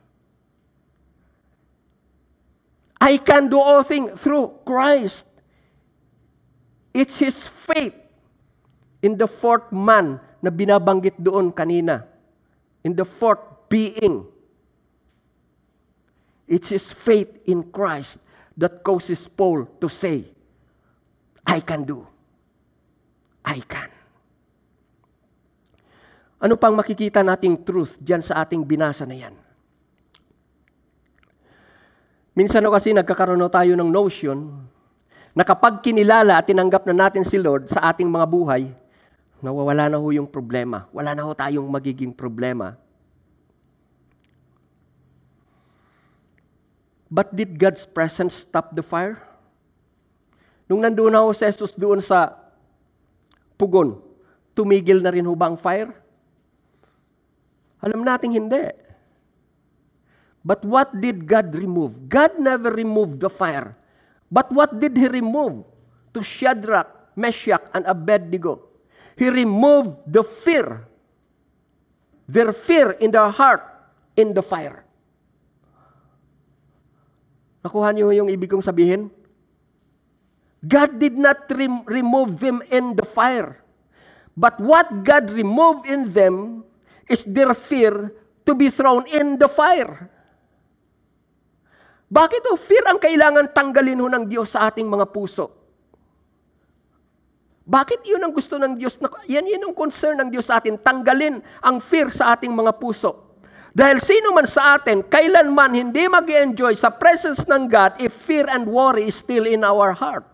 I can do all things through Christ. It's His faith in the fourth man na binabanggit doon kanina. In the fourth being. It's His faith in Christ that causes Paul to say, I can do. I can. Ano pang makikita nating truth dyan sa ating binasa na yan? Minsan o kasi nagkakaroon tayo ng notion na kapag kinilala at tinanggap na natin si Lord sa ating mga buhay, nawawala na ho yung problema. Wala na ho tayong magiging problema. But did God's presence stop the fire? Nung nandoon na ho si Jesus doon sa pugon, tumigil na rin ho ba ang fire? Alam nating hindi. But what did God remove? God never removed the fire. But what did He remove to Shadrach, Meshach, and Abednego? He removed the fear. Their fear in their heart in the fire. Nakuha niyo yung ibig kong sabihin? God did not rem- remove them in the fire. But what God removed in them is their fear to be thrown in the fire. Bakit o fear ang kailangan tanggalin ho ng Diyos sa ating mga puso? Bakit yun ang gusto ng Diyos? Yan yun ang concern ng Diyos sa atin. Tanggalin ang fear sa ating mga puso. Dahil sino man sa atin, kailanman hindi mag enjoy sa presence ng God if fear and worry is still in our heart.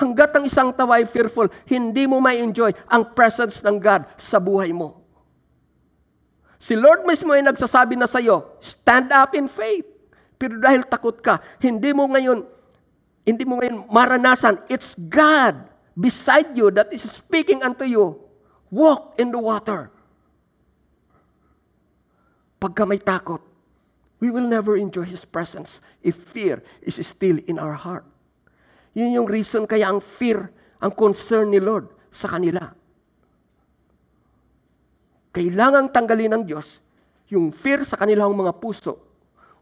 Hanggat ang isang tao ay fearful, hindi mo may enjoy ang presence ng God sa buhay mo. Si Lord mismo ay nagsasabi na sa iyo, stand up in faith. Pero dahil takot ka, hindi mo ngayon, hindi mo ngayon maranasan, it's God beside you that is speaking unto you. Walk in the water. Pagka may takot, we will never enjoy His presence if fear is still in our heart. Yun yung reason kaya ang fear, ang concern ni Lord sa kanila. Kailangang tanggalin ng Diyos yung fear sa kanilang mga puso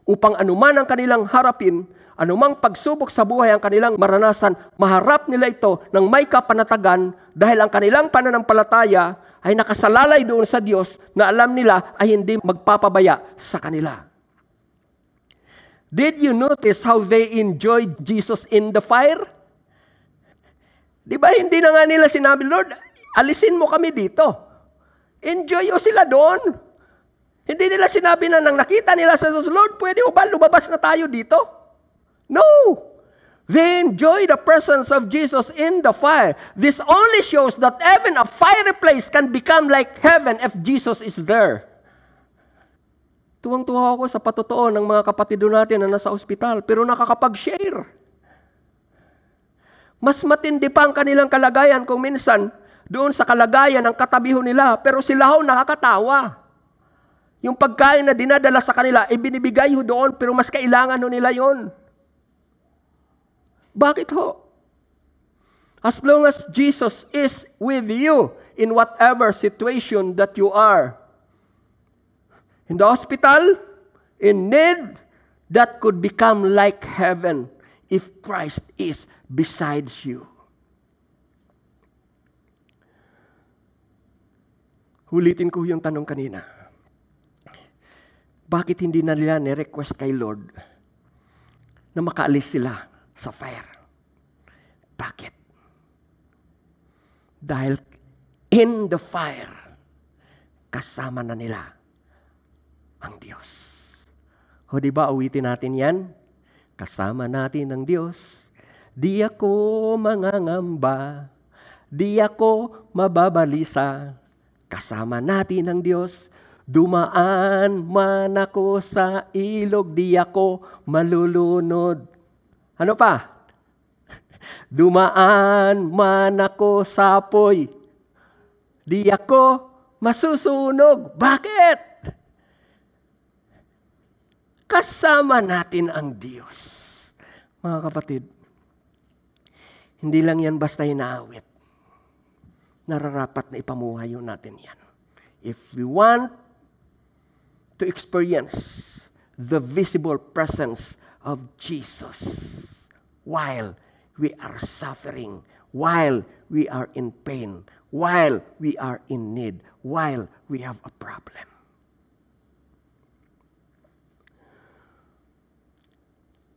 upang anuman ang kanilang harapin, anumang pagsubok sa buhay ang kanilang maranasan, maharap nila ito ng may kapanatagan dahil ang kanilang pananampalataya ay nakasalalay doon sa Diyos na alam nila ay hindi magpapabaya sa kanila. Did you notice how they enjoyed Jesus in the fire? Di ba hindi na nga nila sinabi, Lord, alisin mo kami dito. Enjoy o sila doon. Hindi nila sinabi na nang nakita nila sa Jesus, Lord, pwede o ba lumabas na tayo dito? No. They enjoy the presence of Jesus in the fire. This only shows that even a fiery place can become like heaven if Jesus is there. Tuwang-tuwa ako sa patotoo ng mga kapatid natin na nasa ospital, pero nakakapag-share. Mas matindi pa ang kanilang kalagayan kung minsan doon sa kalagayan ng katabiho nila, pero sila ho nakakatawa. Yung pagkain na dinadala sa kanila, ibinibigay ho doon, pero mas kailangan ho nila yon. Bakit ho? As long as Jesus is with you in whatever situation that you are, in the hospital, in need, that could become like heaven if Christ is besides you. Hulitin ko yung tanong kanina. Bakit hindi na nila ni-request kay Lord na makaalis sila sa fire? Bakit? Dahil in the fire, kasama na nila ang Diyos. O di ba awitin natin yan? Kasama natin ang Diyos. Di ako mangangamba. Di ako mababalisa Kasama natin ang Diyos. Dumaan man ako sa ilog, di ako malulunod. Ano pa? *laughs* Dumaan man ako sa apoy, di ako masusunog. Bakit? Kasama natin ang Diyos. Mga kapatid, hindi lang yan basta inaawit nararapat na ipamuhay natin yan. If we want to experience the visible presence of Jesus while we are suffering, while we are in pain, while we are in need, while we have a problem.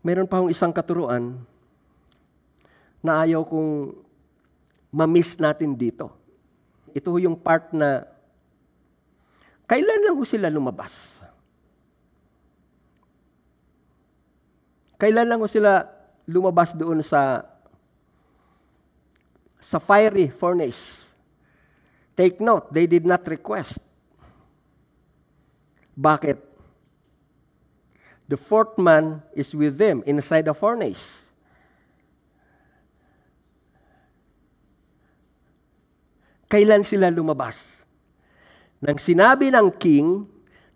Meron pa akong isang katuruan na ayaw kong ma-miss natin dito. Ito yung part na kailan lang sila lumabas? Kailan lang sila lumabas doon sa sa fiery furnace? Take note, they did not request. Bakit? The fourth man is with them inside the furnace. Kailan sila lumabas. Nang sinabi ng king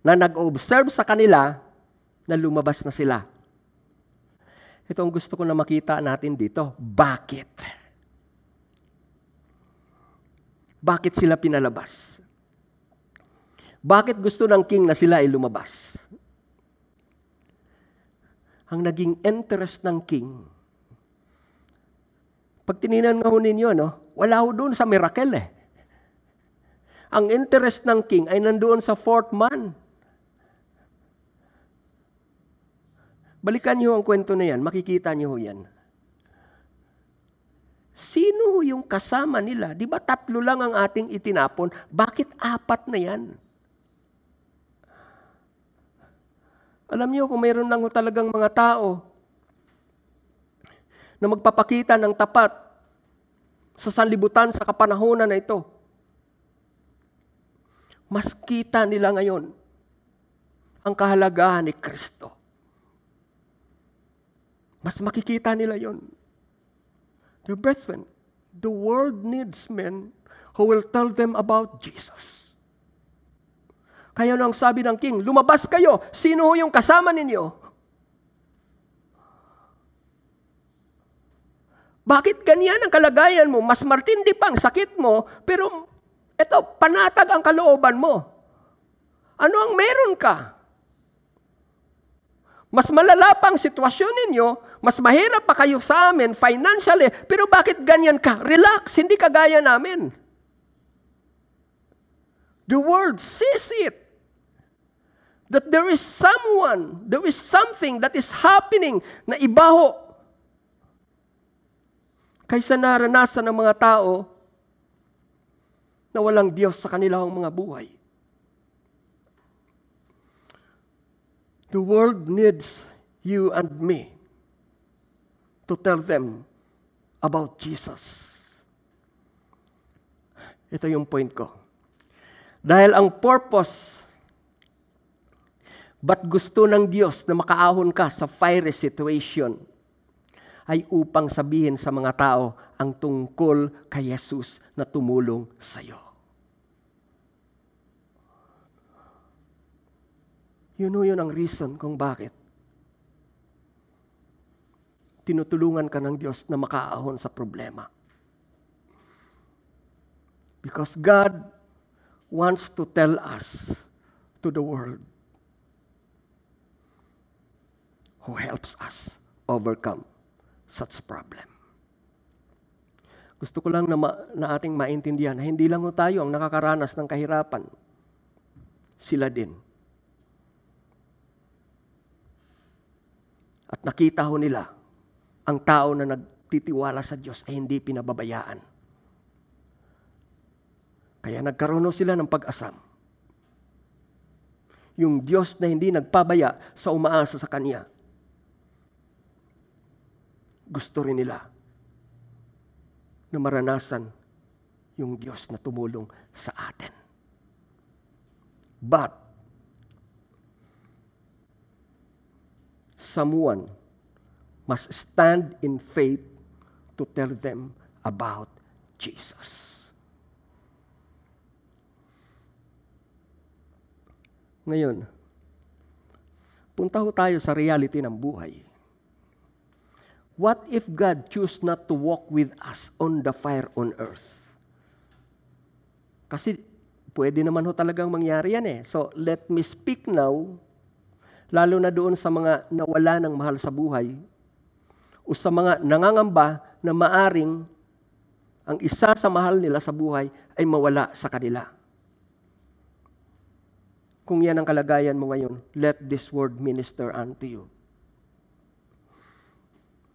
na nag-observe sa kanila na lumabas na sila. Ito ang gusto ko na makita natin dito. Bakit? Bakit sila pinalabas? Bakit gusto ng king na sila ay lumabas? Ang naging interest ng king, pag tininan mo ninyo, no, wala ho doon sa miracle eh. Ang interest ng king ay nandoon sa fourth man. Balikan niyo ang kwento na yan, makikita niyo yan. Sino yung kasama nila? Di ba tatlo lang ang ating itinapon? Bakit apat na yan? Alam niyo kung mayroon lang talagang mga tao na magpapakita ng tapat sa sanlibutan sa kapanahonan na ito, mas kita nila ngayon ang kahalagahan ni Kristo. Mas makikita nila yon. Dear brethren, the world needs men who will tell them about Jesus. Kaya nang sabi ng king, lumabas kayo. Sino yung kasama ninyo? Bakit ganyan ang kalagayan mo? Mas martindi pa ang sakit mo, pero ito, panatag ang kalooban mo. Ano ang meron ka? Mas malala pa ang sitwasyon ninyo, mas mahirap pa kayo sa amin financially, pero bakit ganyan ka? Relax, hindi ka gaya namin. The world sees it. That there is someone, there is something that is happening na ibaho kaysa naranasan ng mga tao na walang Diyos sa kanilang mga buhay. The world needs you and me to tell them about Jesus. Ito yung point ko. Dahil ang purpose, ba't gusto ng Diyos na makaahon ka sa fiery situation, ay upang sabihin sa mga tao ang tungkol kay Jesus na tumulong sa iyo. Yun yun ang reason kung bakit tinutulungan ka ng Diyos na makaahon sa problema. Because God wants to tell us to the world who helps us overcome such problem. Gusto ko lang na, ma- na ating maintindihan na hindi lang tayo ang nakakaranas ng kahirapan. Sila din. At nakita ho nila ang tao na nagtitiwala sa Diyos ay hindi pinababayaan. Kaya nagkaroon sila ng pag-asam. Yung Diyos na hindi nagpabaya sa umaasa sa Kanya. Gusto rin nila na maranasan yung Diyos na tumulong sa atin. But, someone must stand in faith to tell them about Jesus. Ngayon, punta ho tayo sa reality ng buhay. What if God choose not to walk with us on the fire on earth? Kasi pwede naman ho talagang mangyari yan eh. So let me speak now, lalo na doon sa mga nawala ng mahal sa buhay, o sa mga nangangamba na maaring ang isa sa mahal nila sa buhay ay mawala sa kanila. Kung yan ang kalagayan mo ngayon, let this word minister unto you.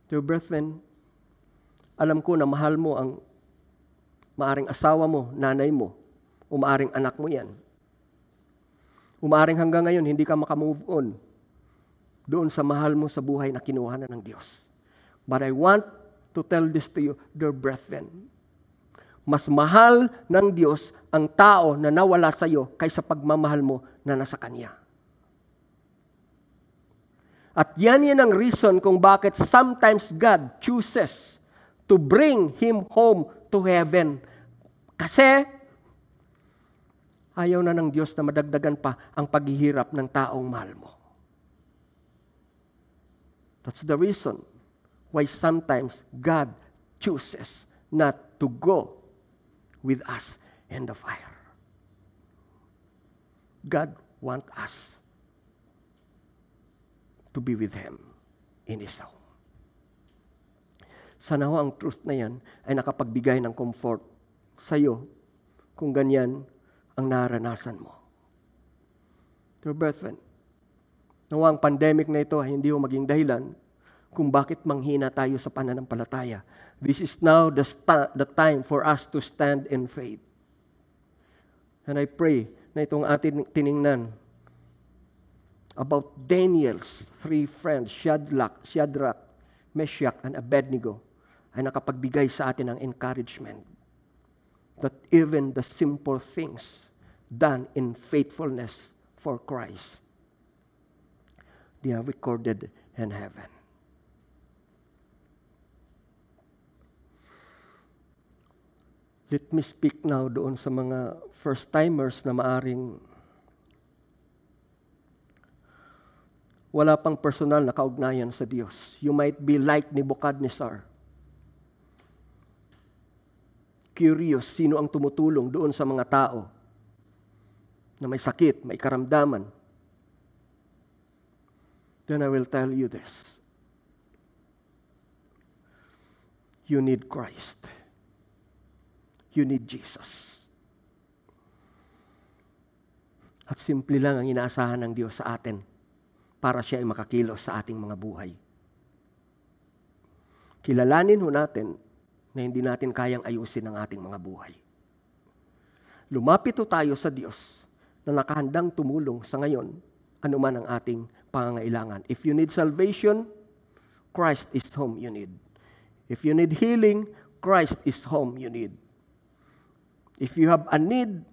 Dear brethren, alam ko na mahal mo ang maaring asawa mo, nanay mo, o maaring anak mo yan. Umaaring hanggang ngayon, hindi ka makamove on doon sa mahal mo sa buhay na kinuha na ng Diyos. But I want to tell this to you, dear brethren. Mas mahal ng Diyos ang tao na nawala sa iyo kaysa pagmamahal mo na nasa Kanya. At yan yan ang reason kung bakit sometimes God chooses to bring him home to heaven. Kasi, Ayaw na ng Diyos na madagdagan pa ang paghihirap ng taong mahal mo. That's the reason why sometimes God chooses not to go with us in the fire. God want us to be with Him in His home. Sana ho ang truth na yan ay nakapagbigay ng comfort sa iyo kung ganyan ang naranasan mo. Dear brethren, nawa ang pandemic na ito ay hindi ho maging dahilan kung bakit manghina tayo sa pananampalataya. This is now the, sta- the time for us to stand in faith. And I pray na itong ating tiningnan about Daniel's three friends, Shadrach, Shadrach, Meshach, and Abednego, ay nakapagbigay sa atin ng encouragement that even the simple things done in faithfulness for Christ, they are recorded in heaven. Let me speak now doon sa mga first-timers na maaring wala pang personal na kaugnayan sa Diyos. You might be like Nebuchadnezzar. Curious, sino ang tumutulong doon sa mga tao na may sakit, may karamdaman. Then I will tell you this. You need Christ. You need Jesus. At simple lang ang inaasahan ng Diyos sa atin para siya ay makakilos sa ating mga buhay. Kilalanin ho natin na hindi natin kayang ayusin ang ating mga buhay. Lumapit ho tayo sa Diyos na nakahandang tumulong sa ngayon anuman ang ating pangangailangan. If you need salvation, Christ is whom you need. If you need healing, Christ is whom you need. If you have a need,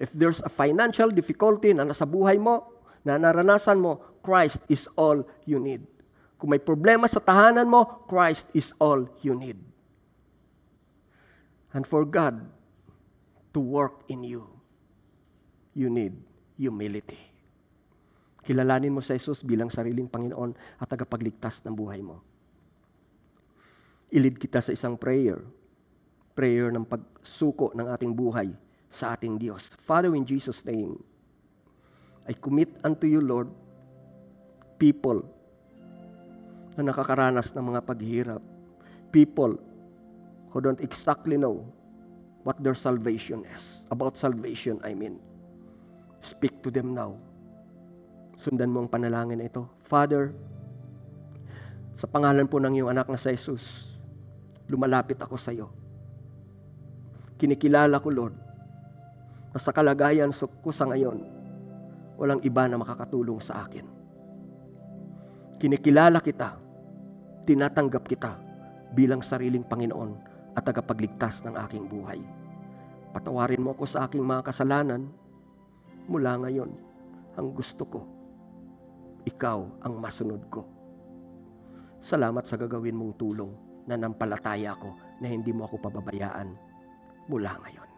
if there's a financial difficulty na nasa buhay mo, na naranasan mo, Christ is all you need. Kung may problema sa tahanan mo, Christ is all you need. And for God to work in you, you need humility. Kilalanin mo sa Jesus bilang sariling Panginoon at tagapagligtas ng buhay mo. Ilid kita sa isang prayer prayer ng pagsuko ng ating buhay sa ating Diyos. Father, in Jesus' name, I commit unto you, Lord, people na nakakaranas ng mga paghihirap. People who don't exactly know what their salvation is. About salvation, I mean. Speak to them now. Sundan mo ang panalangin na ito. Father, sa pangalan po ng iyong anak na sa Jesus, lumalapit ako sa iyo kinikilala ko, Lord, na sa kalagayan ko sa ngayon, walang iba na makakatulong sa akin. Kinikilala kita, tinatanggap kita bilang sariling Panginoon at tagapagligtas ng aking buhay. Patawarin mo ako sa aking mga kasalanan. Mula ngayon, ang gusto ko, ikaw ang masunod ko. Salamat sa gagawin mong tulong na nampalataya ko na hindi mo ako pababayaan mula ngayon.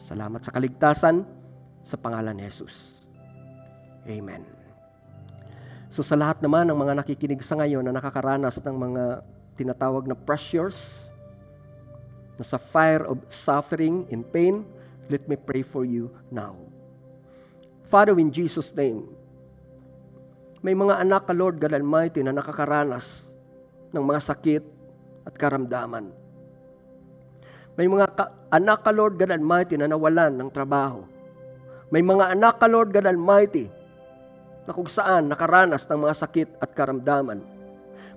Salamat sa kaligtasan sa pangalan ni Jesus. Amen. So sa lahat naman ng mga nakikinig sa ngayon na nakakaranas ng mga tinatawag na pressures, na sa fire of suffering and pain, let me pray for you now. Father, in Jesus' name, may mga anak ka, Lord God Almighty, na nakakaranas ng mga sakit at karamdaman. May mga ka- anak ka, Lord God Almighty, na nawalan ng trabaho. May mga anak ka, Lord God Almighty, na kung saan nakaranas ng mga sakit at karamdaman.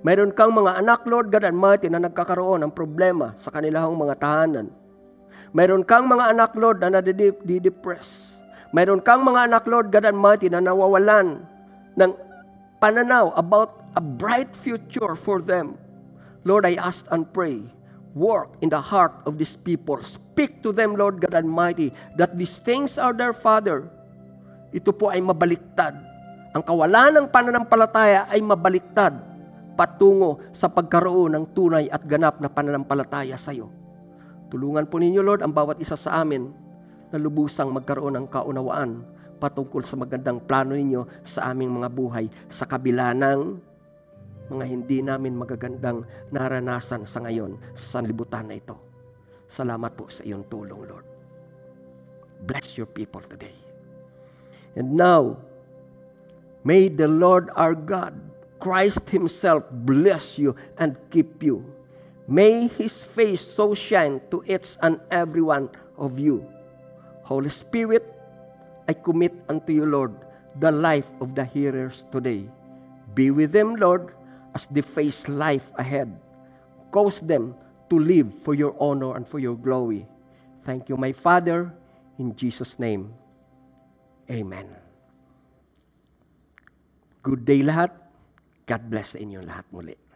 Mayroon kang mga anak, Lord God Almighty, na nagkakaroon ng problema sa kanilang mga tahanan. Mayroon kang mga anak, Lord, na nadidepress. Mayroon kang mga anak, Lord God Almighty, na nawawalan ng pananaw about a bright future for them. Lord, I ask and pray work in the heart of these people. Speak to them, Lord God Almighty, that these things are their Father. Ito po ay mabaliktad. Ang kawalan ng pananampalataya ay mabaliktad patungo sa pagkaroon ng tunay at ganap na pananampalataya sa iyo. Tulungan po ninyo, Lord, ang bawat isa sa amin na lubusang magkaroon ng kaunawaan patungkol sa magandang plano ninyo sa aming mga buhay sa kabila ng mga hindi namin magagandang naranasan sa ngayon sa sanlibutan na ito. Salamat po sa iyong tulong, Lord. Bless your people today. And now, may the Lord our God, Christ Himself, bless you and keep you. May His face so shine to each and every one of you. Holy Spirit, I commit unto you, Lord, the life of the hearers today. Be with them, Lord, as they face life ahead. Cause them to live for your honor and for your glory. Thank you, my Father, in Jesus' name. Amen. Good day lahat. God bless sa inyo lahat muli.